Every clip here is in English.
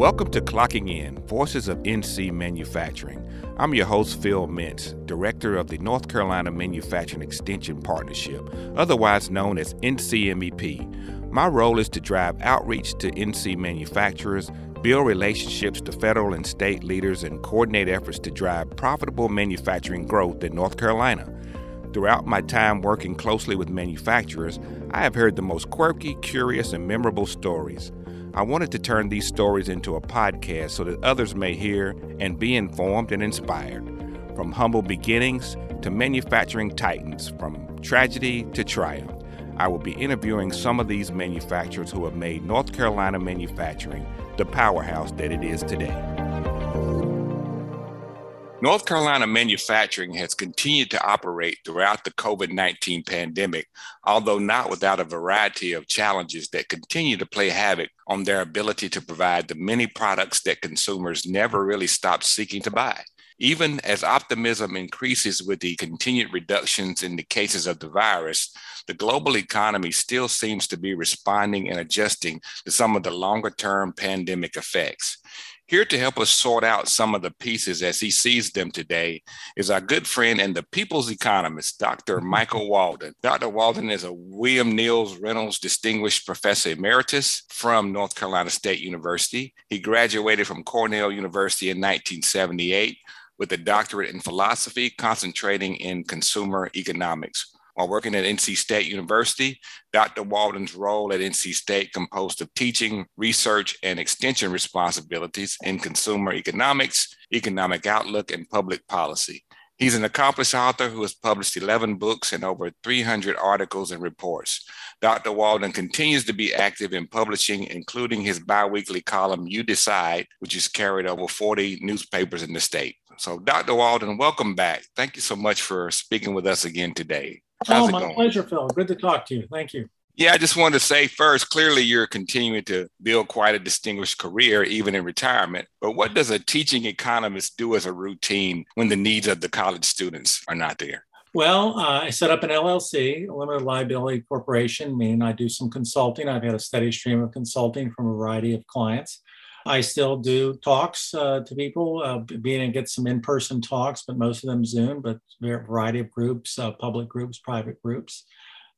Welcome to Clocking In Voices of NC Manufacturing. I'm your host, Phil Mintz, Director of the North Carolina Manufacturing Extension Partnership, otherwise known as NCMEP. My role is to drive outreach to NC manufacturers, build relationships to federal and state leaders, and coordinate efforts to drive profitable manufacturing growth in North Carolina. Throughout my time working closely with manufacturers, I have heard the most quirky, curious, and memorable stories. I wanted to turn these stories into a podcast so that others may hear and be informed and inspired. From humble beginnings to manufacturing titans, from tragedy to triumph, I will be interviewing some of these manufacturers who have made North Carolina manufacturing the powerhouse that it is today. North Carolina manufacturing has continued to operate throughout the COVID 19 pandemic, although not without a variety of challenges that continue to play havoc on their ability to provide the many products that consumers never really stopped seeking to buy. Even as optimism increases with the continued reductions in the cases of the virus, the global economy still seems to be responding and adjusting to some of the longer term pandemic effects. Here to help us sort out some of the pieces as he sees them today is our good friend and the people's economist, Dr. Mm-hmm. Michael Walden. Dr. Walden is a William Neal Reynolds Distinguished Professor Emeritus from North Carolina State University. He graduated from Cornell University in 1978 with a doctorate in philosophy, concentrating in consumer economics. While working at NC State University, Dr. Walden's role at NC State composed of teaching, research, and extension responsibilities in consumer economics, economic outlook, and public policy. He's an accomplished author who has published 11 books and over 300 articles and reports. Dr. Walden continues to be active in publishing, including his biweekly column, You Decide, which is carried over 40 newspapers in the state. So, Dr. Walden, welcome back. Thank you so much for speaking with us again today. How's oh, my going? pleasure, Phil. Good to talk to you. Thank you. Yeah, I just wanted to say first, clearly you're continuing to build quite a distinguished career, even in retirement. But what does a teaching economist do as a routine when the needs of the college students are not there? Well, uh, I set up an LLC, a limited liability corporation, meaning I do some consulting. I've had a steady stream of consulting from a variety of clients. I still do talks uh, to people, uh, being and get some in-person talks, but most of them Zoom, but a variety of groups, uh, public groups, private groups.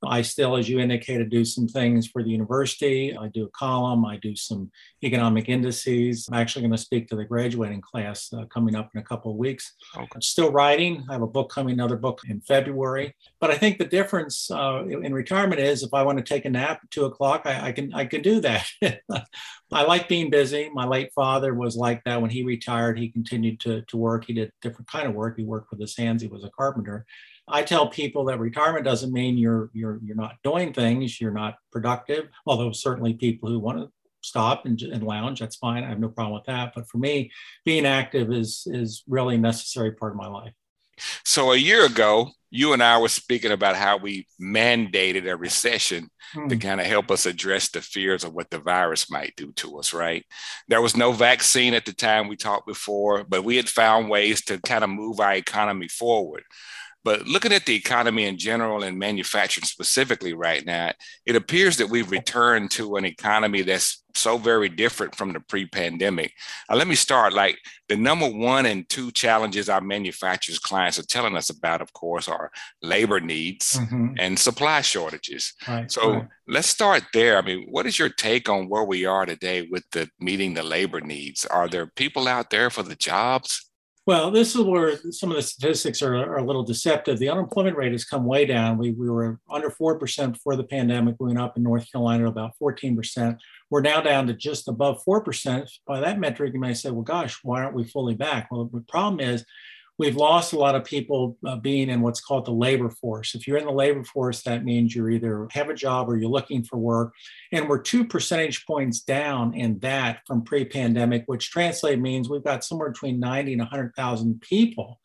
I still, as you indicated, do some things for the university. I do a column, I do some economic indices. I'm actually going to speak to the graduating class uh, coming up in a couple of weeks. Okay. I'm still writing. I have a book coming, another book in February. But I think the difference uh, in retirement is if I want to take a nap at two o'clock, I, I can I can do that. I like being busy. My late father was like that when he retired. He continued to, to work. He did different kind of work. He worked with his hands. He was a carpenter. I tell people that retirement doesn't mean you're you're you're not doing things, you're not productive. Although certainly people who want to stop and, and lounge, that's fine. I have no problem with that. But for me, being active is is really a necessary part of my life. So a year ago, you and I were speaking about how we mandated a recession hmm. to kind of help us address the fears of what the virus might do to us, right? There was no vaccine at the time we talked before, but we had found ways to kind of move our economy forward. But looking at the economy in general and manufacturing specifically right now, it appears that we've returned to an economy that's so very different from the pre-pandemic. Uh, let me start. Like the number one and two challenges our manufacturers clients are telling us about, of course, are labor needs mm-hmm. and supply shortages. Right, so right. let's start there. I mean, what is your take on where we are today with the meeting the labor needs? Are there people out there for the jobs? Well, this is where some of the statistics are, are, a little deceptive. The unemployment rate has come way down. We, we were under 4% before the pandemic. We went up in North Carolina to about 14%. We're now down to just above 4%. By that metric, you may say, well, gosh, why aren't we fully back? Well, the problem is we've lost a lot of people uh, being in what's called the labor force. If you're in the labor force, that means you're either have a job or you're looking for work. And we're two percentage points down in that from pre-pandemic, which translate means we've got somewhere between 90 and 100,000 people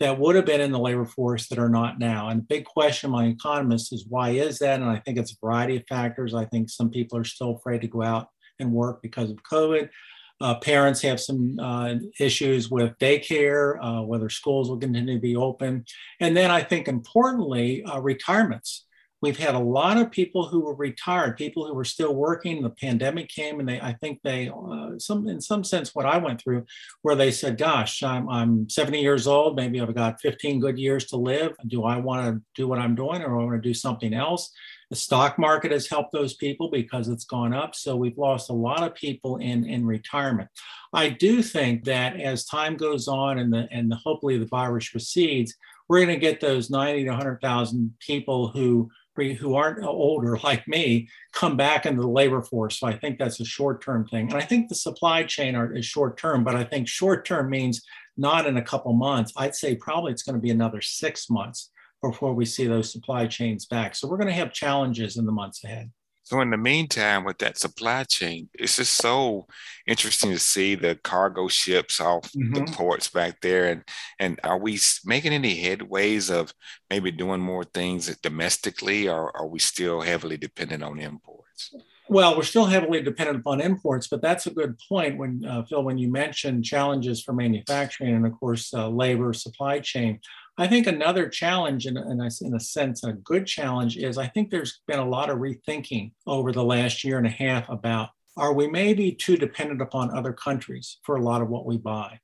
that would have been in the labor force that are not now. And the big question among economists is why is that? And I think it's a variety of factors. I think some people are still afraid to go out and work because of COVID. Uh, parents have some uh, issues with daycare, uh, whether schools will continue to be open. And then I think importantly, uh, retirements. we've had a lot of people who were retired, people who were still working. The pandemic came, and they, I think they, uh, some in some sense, what I went through, where they said, "Gosh, I'm I'm 70 years old. Maybe I've got 15 good years to live. Do I want to do what I'm doing, or I want to do something else?" The stock market has helped those people because it's gone up. So we've lost a lot of people in, in retirement. I do think that as time goes on and the and the, hopefully the virus recedes, we're going to get those 90 to 100,000 people who who aren't older like me come back into the labor force. So I think that's a short term thing. And I think the supply chain are, is short term, but I think short term means not in a couple months. I'd say probably it's going to be another six months before we see those supply chains back. So we're going to have challenges in the months ahead. So in the meantime, with that supply chain, it's just so interesting to see the cargo ships off mm-hmm. the ports back there. And and are we making any headways of maybe doing more things domestically, or are we still heavily dependent on imports? Well, we're still heavily dependent upon imports, but that's a good point when uh, Phil, when you mentioned challenges for manufacturing and of course uh, labor supply chain. I think another challenge, in, in, a, in a sense, a good challenge, is I think there's been a lot of rethinking over the last year and a half about are we maybe too dependent upon other countries for a lot of what we buy?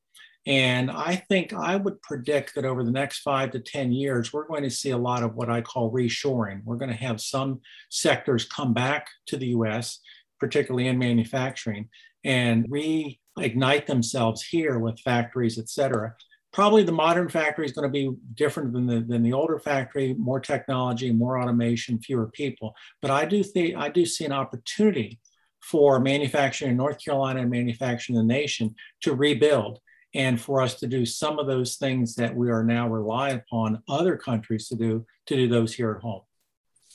And I think I would predict that over the next five to 10 years, we're going to see a lot of what I call reshoring. We're going to have some sectors come back to the US, particularly in manufacturing, and reignite themselves here with factories, et cetera probably the modern factory is going to be different than the, than the older factory, more technology, more automation, fewer people. But I do think I do see an opportunity for manufacturing in North Carolina and manufacturing in the nation to rebuild and for us to do some of those things that we are now relying upon other countries to do to do those here at home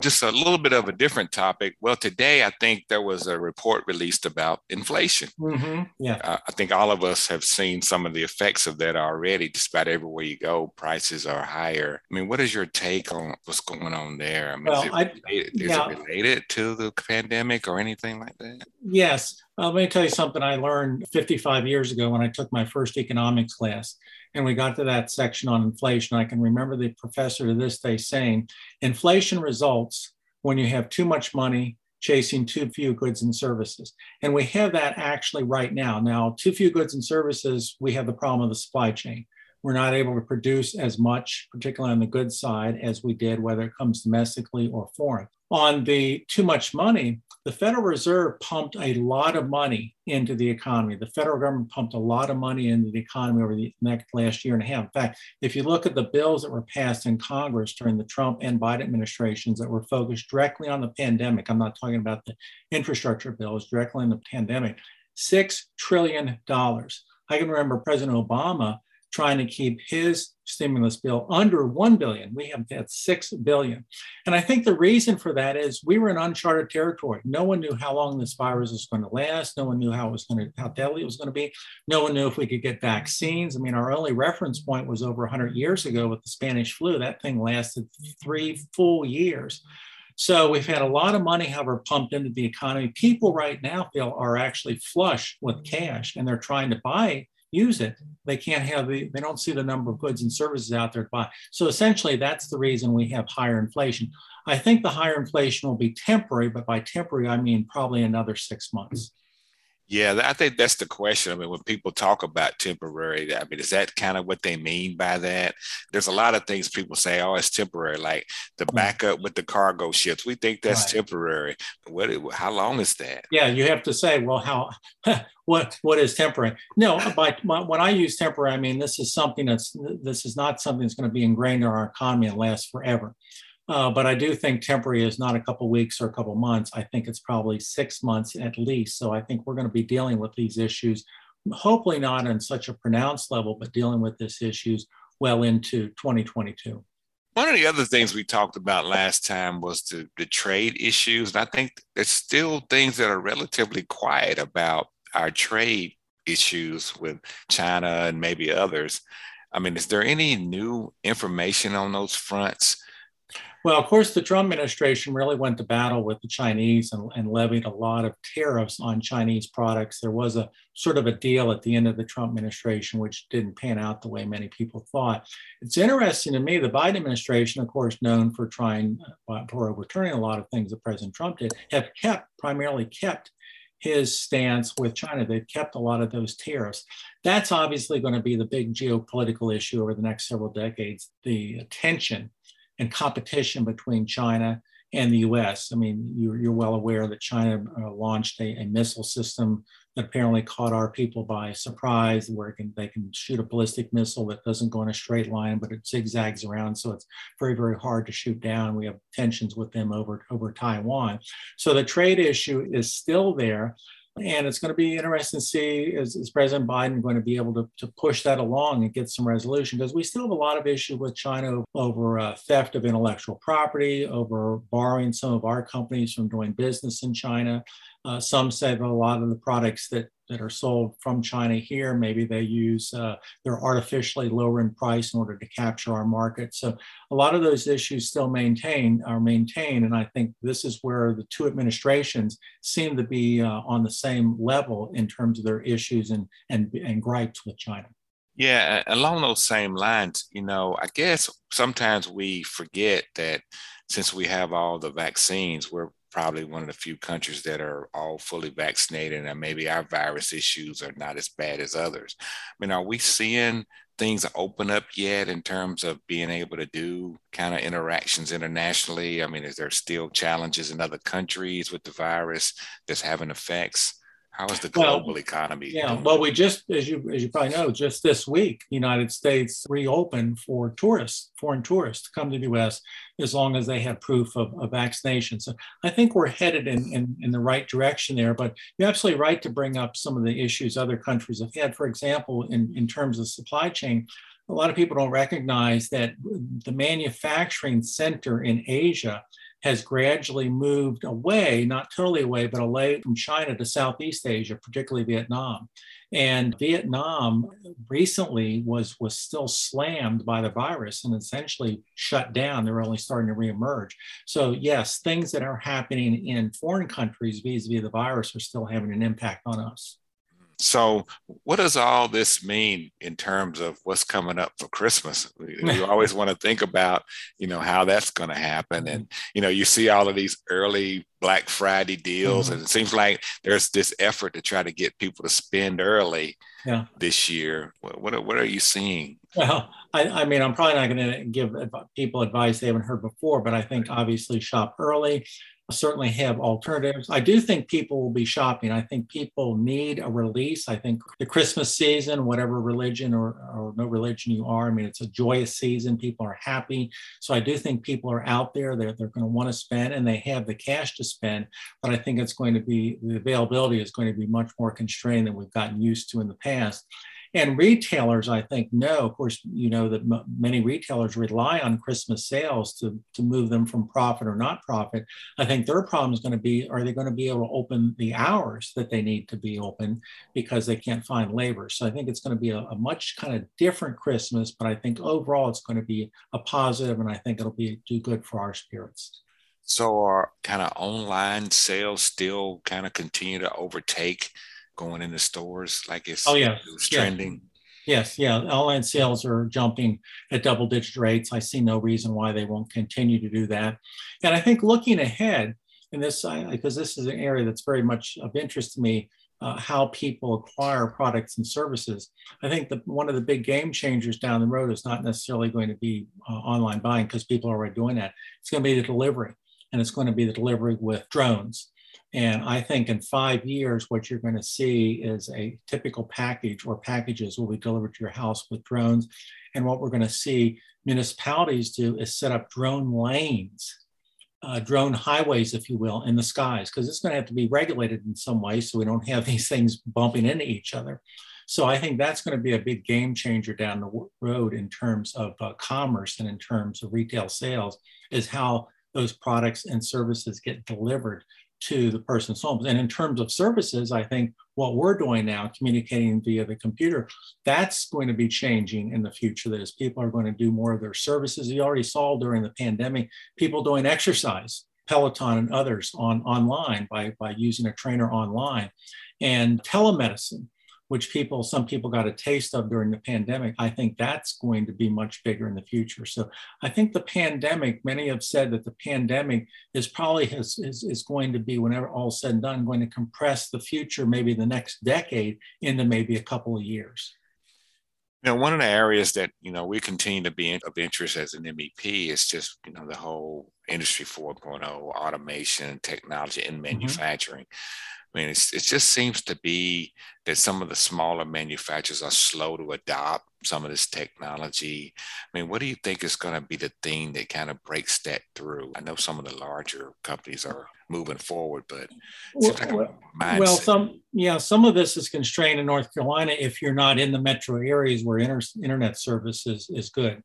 just a little bit of a different topic. Well, today I think there was a report released about inflation. Mm-hmm. Yeah, uh, I think all of us have seen some of the effects of that already. Despite everywhere you go, prices are higher. I mean, what is your take on what's going on there? I mean, well, is, it, I, related, is yeah. it related to the pandemic or anything like that? Yes. Uh, let me tell you something I learned 55 years ago when I took my first economics class and we got to that section on inflation, I can remember the professor to this day saying, inflation results when you have too much money chasing too few goods and services. And we have that actually right now. Now, too few goods and services, we have the problem of the supply chain. We're not able to produce as much, particularly on the goods side, as we did, whether it comes domestically or foreign. On the too much money, the Federal Reserve pumped a lot of money into the economy. The federal government pumped a lot of money into the economy over the next last year and a half. In fact, if you look at the bills that were passed in Congress during the Trump and Biden administrations that were focused directly on the pandemic, I'm not talking about the infrastructure bills, directly on the pandemic, $6 trillion. I can remember President Obama trying to keep his stimulus bill under 1 billion. We have had 6 billion. And I think the reason for that is we were in uncharted territory. No one knew how long this virus was going to last. No one knew how it was going to, how deadly it was going to be. No one knew if we could get vaccines. I mean, our only reference point was over 100 years ago with the Spanish flu. That thing lasted three full years. So we've had a lot of money, however, pumped into the economy. People right now feel are actually flush with cash and they're trying to buy use it, they can't have the, they don't see the number of goods and services out there to buy. So essentially, that's the reason we have higher inflation. I think the higher inflation will be temporary, but by temporary, I mean probably another six months. Yeah, I think that's the question. I mean, when people talk about temporary, I mean, is that kind of what they mean by that? There's a lot of things people say, oh, it's temporary, like the mm. backup with the cargo ships. We think that's right. temporary. What? How long is that? Yeah, you have to say, well, how? what? What is temporary? No, by when I use temporary, I mean this is something that's this is not something that's going to be ingrained in our economy and last forever. Uh, but I do think temporary is not a couple weeks or a couple months. I think it's probably six months at least. So I think we're going to be dealing with these issues, hopefully not on such a pronounced level, but dealing with these issues well into 2022. One of the other things we talked about last time was the, the trade issues. And I think there's still things that are relatively quiet about our trade issues with China and maybe others. I mean, is there any new information on those fronts? Well, of course, the Trump administration really went to battle with the Chinese and, and, levied a lot of tariffs on Chinese products. There was a sort of a deal at the end of the Trump administration, which didn't pan out the way many people thought. It's interesting to me, the Biden administration, of course, known for trying, uh, for overturning a lot of things that President Trump did, have kept, primarily kept his stance with China. They've kept a lot of those tariffs. That's obviously going to be the big geopolitical issue over the next several decades the tension and competition between China and the US. I mean, you're, you're well aware that China uh, launched a, a, missile system that apparently caught our people by surprise, where can, they can shoot a ballistic missile that doesn't go in a straight line, but it zigzags around. So it's very, very hard to shoot down. We have tensions with them over, over Taiwan. So the trade issue is still there. And it's going to be interesting to see is, is President Biden going to be able to, to push that along and get some resolution? Because we still have a lot of issue with China over uh, theft of intellectual property, over borrowing some of our companies from doing business in China. Uh, some say that a lot of the products that, that are sold from China here, maybe they use, uh, they're artificially lower in price in order to capture our market. So a lot of those issues still maintain are maintained. And I think this is where the two administrations seem to be uh, on the same level in terms of their issues and, and, and gripes with China. Yeah, along those same lines, you know, I guess sometimes we forget that since we have all the vaccines, we're probably one of the few countries that are all fully vaccinated and maybe our virus issues are not as bad as others. I mean, are we seeing things open up yet in terms of being able to do kind of interactions internationally? I mean, is there still challenges in other countries with the virus that's having effects? How is the global well, economy? Yeah, well, we just, as you as you probably know, just this week, the United States reopened for tourists, foreign tourists, to come to the U.S. as long as they have proof of, of vaccination. So I think we're headed in, in, in the right direction there. But you're absolutely right to bring up some of the issues other countries have had. For example, in, in terms of supply chain, a lot of people don't recognize that the manufacturing center in Asia has gradually moved away, not totally away, but away from China to Southeast Asia, particularly Vietnam. And Vietnam recently was, was still slammed by the virus and essentially shut down. They're only starting to reemerge. So, yes, things that are happening in foreign countries vis a vis the virus are still having an impact on us. So, what does all this mean in terms of what's coming up for Christmas? You always want to think about, you know, how that's going to happen, and you know, you see all of these early Black Friday deals, mm-hmm. and it seems like there's this effort to try to get people to spend early yeah. this year. What, what are, what are you seeing? Well, I, I mean, I'm probably not going to give people advice they haven't heard before, but I think obviously shop early certainly have alternatives. I do think people will be shopping. I think people need a release. I think the Christmas season, whatever religion or, or no religion you are, I mean, it's a joyous season. People are happy. So I do think people are out there. They're, they're going to want to spend and they have the cash to spend. But I think it's going to be, the availability is going to be much more constrained than we've gotten used to in the past. And retailers, I think, know, of course, you know that m- many retailers rely on Christmas sales to, to move them from profit or not profit. I think their problem is going to be are they going to be able to open the hours that they need to be open because they can't find labor? So I think it's going to be a, a much kind of different Christmas, but I think overall it's going to be a positive and I think it'll be do good for our spirits. So are kind of online sales still kind of continue to overtake going into stores like it's, oh, yeah. it's trending? Yes, yeah. Online sales are jumping at double digit rates. I see no reason why they won't continue to do that. And I think looking ahead, and this, because this is an area that's very much of interest to me, uh, how people acquire products and services. I think that one of the big game changers down the road is not necessarily going to be uh, online buying because people are already doing that. It's going to be the delivery, and it's going to be the delivery with drones. And I think in five years, what you're going to see is a typical package or packages will be delivered to your house with drones. And what we're going to see municipalities do is set up drone lanes, uh, drone highways, if you will, in the skies, because it's going to have to be regulated in some way so we don't have these things bumping into each other. So I think that's going to be a big game changer down the road in terms of uh, commerce and in terms of retail sales, is how those products and services get delivered to the person's homes. And in terms of services, I think what we're doing now, communicating via the computer, that's going to be changing in the future. That is, people are going to do more of their services, you already saw during the pandemic, people doing exercise, Peloton and others on online by, by using a trainer online, and telemedicine which people, some people got a taste of during the pandemic, I think that's going to be much bigger in the future. So I think the pandemic, many have said that the pandemic is probably has, is, is going to be, whenever all said and done, going to compress the future, maybe the next decade into maybe a couple of years. You know, one of the areas that you know we continue to be of interest as an MEP is just you know the whole industry 4.0 automation technology in mm-hmm. manufacturing. Mm-hmm. I mean, it just seems to be that some of the smaller manufacturers are slow to adopt some of this technology. I mean, what do you think is going to be the thing that kind of breaks that through? I know some of the larger companies are moving forward, but well, like well, some yeah, some of this is constrained in North Carolina if you're not in the metro areas where inter- internet service is, is good.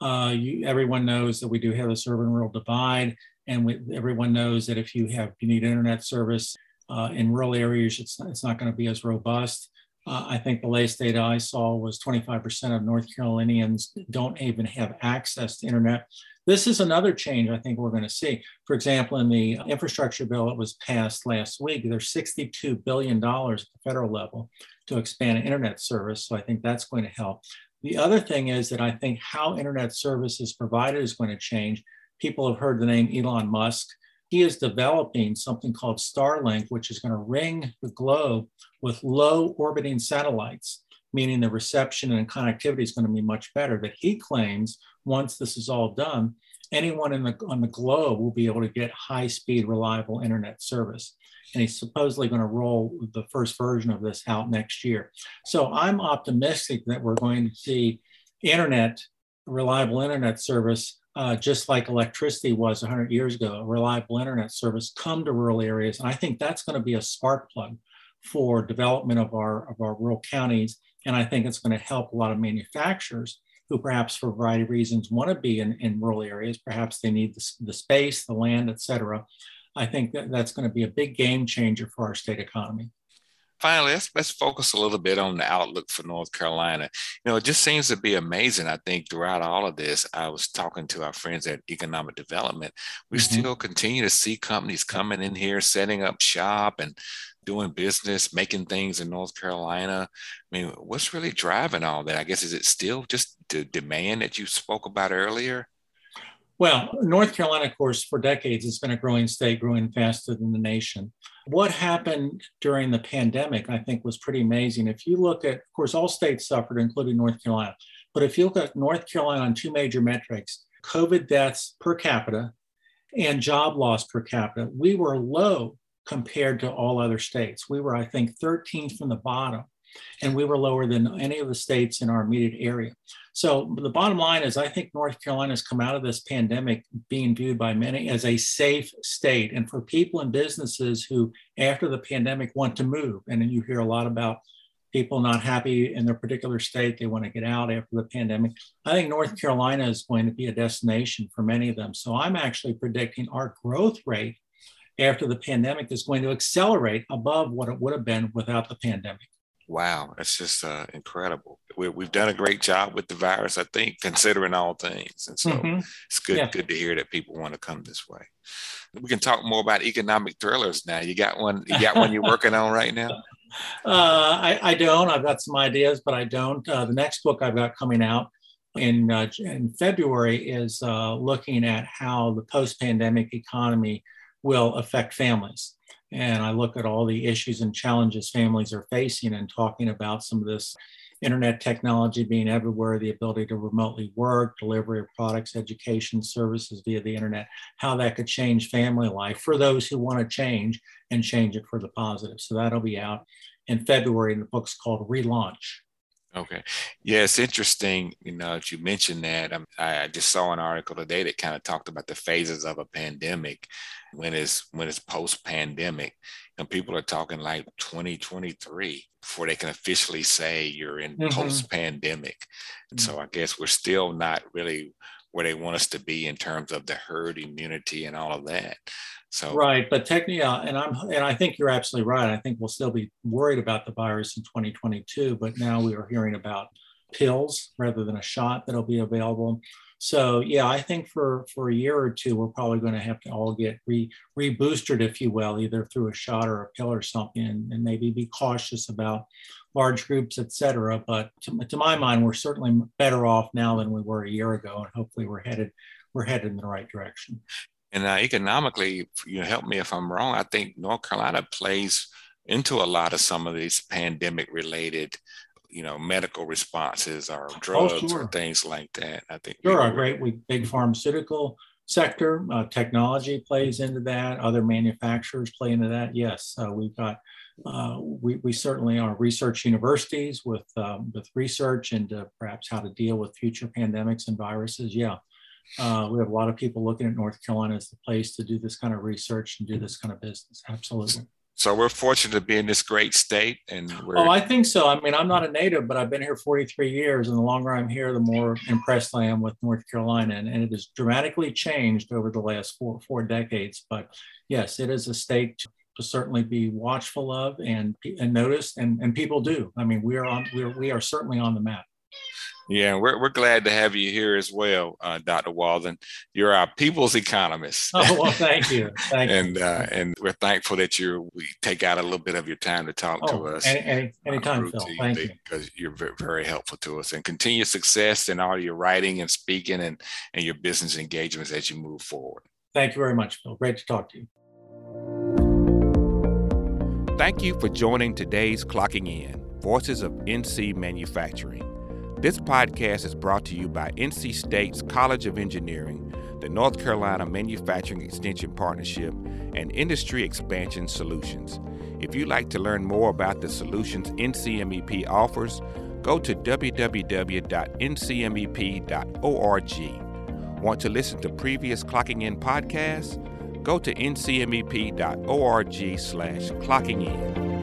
Uh, you, everyone knows that we do have this urban rural divide, and we, everyone knows that if you have you need internet service uh, in rural areas, it's not, it's not going to be as robust. Uh, I think the latest data I saw was 25% of North Carolinians don't even have access to internet. This is another change I think we're going to see. For example, in the infrastructure bill that was passed last week, there's $62 billion at the federal level to expand internet service. So I think that's going to help. The other thing is that I think how internet service is provided is going to change. People have heard the name Elon Musk he is developing something called Starlink, which is going to ring the globe with low orbiting satellites, meaning the reception and connectivity is going to be much better. That he claims once this is all done, anyone in the, on the globe will be able to get high speed, reliable internet service. And he's supposedly going to roll the first version of this out next year. So I'm optimistic that we're going to see internet, reliable internet service uh, just like electricity was 100 years ago, a reliable internet service come to rural areas. And I think that's going to be a spark plug for development of our, of our rural counties. And I think it's going to help a lot of manufacturers who perhaps for a variety of reasons want to be in, in rural areas. Perhaps they need the, the space, the land, et cetera. I think that that's going to be a big game changer for our state economy finally, let's, let's focus a little bit on the outlook for North Carolina. You know, it just seems to be amazing. I think throughout all of this, I was talking to our friends at Economic Development. We mm-hmm. still continue to see companies coming in here, setting up shop and doing business, making things in North Carolina. I mean, what's really driving all that? I guess is it still just the demand that you spoke about earlier? Well, North Carolina, of course, for decades, has been a growing state, growing faster than the nation. What happened during the pandemic, I think, was pretty amazing. If you look at, of course, all states suffered, including North Carolina. But if you look at North Carolina on two major metrics, COVID deaths per capita and job loss per capita, we were low compared to all other states. We were, I think, 13th from the bottom and we were lower than any of the states in our immediate area. So the bottom line is, I think North Carolina has come out of this pandemic being viewed by many as a safe state. And for people and businesses who, after the pandemic, want to move, and you hear a lot about people not happy in their particular state, they want to get out after the pandemic. I think North mm-hmm. Carolina is going to be a destination for many of them. So I'm actually predicting our growth rate after the pandemic is going to accelerate above what it would have been without the pandemic wow, it's just uh, incredible. we have done a great job with the virus, I think, considering all things. And so mm-hmm. it's good, yeah. good to hear that people want to come this way. We can talk more about economic thrillers now. You got one, you got one you're working on right now? Uh, I, I, don't. I've got some ideas, but I don't. Uh, the next book I've got coming out in, uh, in February is uh, looking at how the post pandemic economy will affect families and I look at all the issues and challenges families are facing and talking about some of this internet technology being everywhere, the ability to remotely work, delivery of products, education services via the internet, how that could change family life for those who want to change and change it for the positive. So that'll be out in February, and the book's called Relaunch. Okay. Yeah, it's interesting, you know, that you mentioned that. Um, I just saw an article today that kind of talked about the phases of a pandemic when it's when it's post-pandemic. And people are talking like 2023 before they can officially say you're in mm-hmm. post-pandemic. And mm-hmm. so I guess we're still not really where they want us to be in terms of the herd immunity and all of that. So right, but technically, uh, and I'm and I think you're absolutely right. I think we'll still be worried about the virus in 2022, but now we are hearing about pills rather than a shot that'll be available. So yeah, I think for for a year or two, we're probably going to have to all get re reboosted, if you will, either through a shot or a pill or something, and, and maybe be cautious about large groups, et cetera. But to, to my mind, we're certainly better off now than we were a year ago, and hopefully we're headed we're headed in the right direction. And uh, economically, you know, help me if I'm wrong. I think North Carolina plays into a lot of some of these pandemic related you know medical responses or oh, drugs oh, sure. or things like that. I think sure, a great we big pharmaceutical sector, uh, technology plays into that. Other manufacturers play into that. Yes, uh, we've got. Uh, we, we certainly are research universities with um, with research into perhaps how to deal with future pandemics and viruses. Yeah, uh, we have a lot of people looking at North Carolina as the place to do this kind of research and do this kind of business. Absolutely. So we're fortunate to be in this great state, and we're. Oh, I think so. I mean, I'm not a native, but I've been here 43 years, and the longer I'm here, the more impressed I am with North Carolina, and, and it has dramatically changed over the last four four decades. But yes, it is a state to, to certainly be watchful of and and noticed, and and people do. I mean, we are on we are we are certainly on the map. Yeah, we're, we're glad to have you here as well, uh, Dr. Walden. You're our people's economist. Oh, well, thank you. Thank and you. Uh, and we're thankful that you we take out a little bit of your time to talk oh, to us. Any, any, anytime, Phil. Thank you. Because you're very, very helpful to us. And continue success in all your writing and speaking and, and your business engagements as you move forward. Thank you very much, Phil. Great to talk to you. Thank you for joining today's Clocking In Voices of NC Manufacturing. This podcast is brought to you by NC State's College of Engineering, the North Carolina Manufacturing Extension Partnership, and Industry Expansion Solutions. If you'd like to learn more about the solutions NCMEP offers, go to www.ncmep.org. Want to listen to previous Clocking In podcasts? Go to ncmep.org slash clocking in.